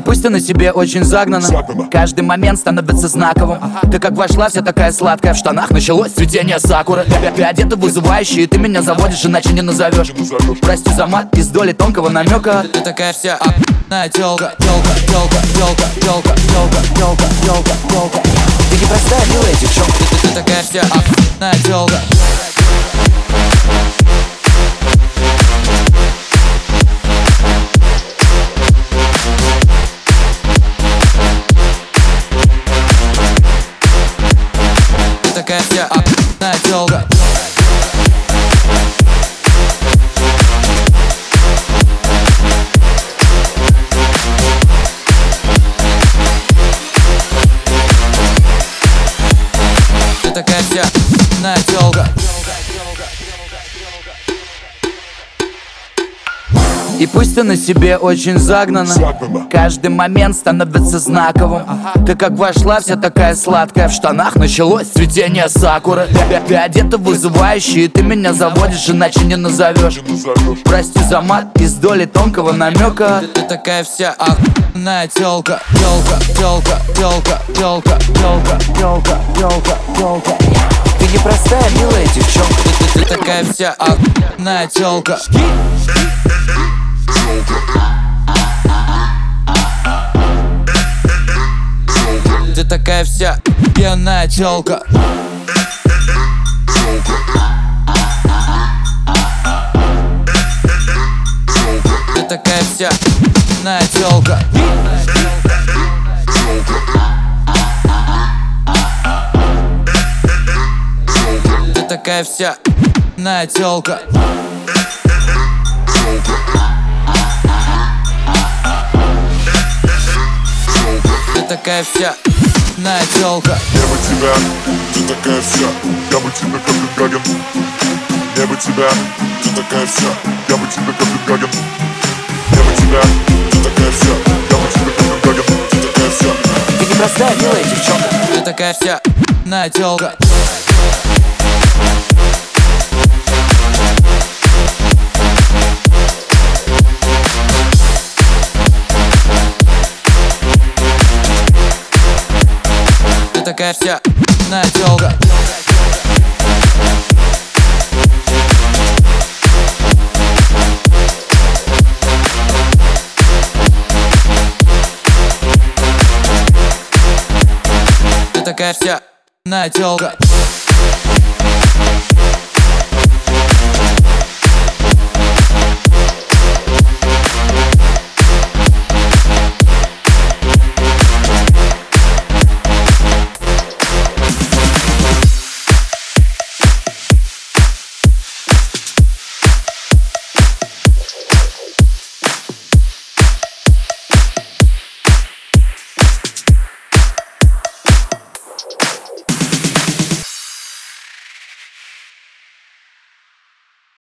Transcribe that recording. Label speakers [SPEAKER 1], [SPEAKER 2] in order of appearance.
[SPEAKER 1] пусть ты на себе очень загнана Каждый момент становится знаковым. Ты как вошла, вся такая сладкая. В штанах началось цветение сакуры. Ты одета вызывающе, и ты меня заводишь Иначе не назовешь. Прости за мат, из доли тонкого намека.
[SPEAKER 2] Ты такая вся охуенная тёлка Тёлка, тёлка, тёлка, тёлка, тёлка, тёлка, тёлка, тёлка.
[SPEAKER 1] Ты непростая, милая девчонка.
[SPEAKER 2] Ты, такая вся охуенная тёлка Ты такая вся охуенная тёлка. Ты
[SPEAKER 1] И пусть ты на себе очень загнана. Каждый момент становится знаковым. Ты как вошла, вся такая сладкая. В штанах началось цветение сакуры. Ты, ты одета вызывающе, и ты меня заводишь Иначе не назовешь. Прости за мат, из доли тонкого намека.
[SPEAKER 2] Ты такая вся охуенная тёлка Тёлка, тёлка, тёлка, тёлка, тёлка, тёлка, тёлка, тёлка.
[SPEAKER 1] Ты непростая, милая девчонка.
[SPEAKER 2] Ты, ты, ты такая вся охуенная тёлка Ты такая вся пьяная тёлка Ты такая вся пьяная тёлка Ты такая вся пьяная тёлка Ты такая вся пьяная тёлка
[SPEAKER 3] Не бы тебя, ты такая вся. Я бы тебя как Гаген Не бы тебя, ты такая вся. Я бы тебя как Гаген Не бы тебя, ты такая вся. Я бы тебя как Гаген Ты такая вся.
[SPEAKER 1] Ты непростая, милая девчонка.
[SPEAKER 2] Ты такая вся пьяная тёлка такая вся тёлка Ты такая вся пьяная тёлка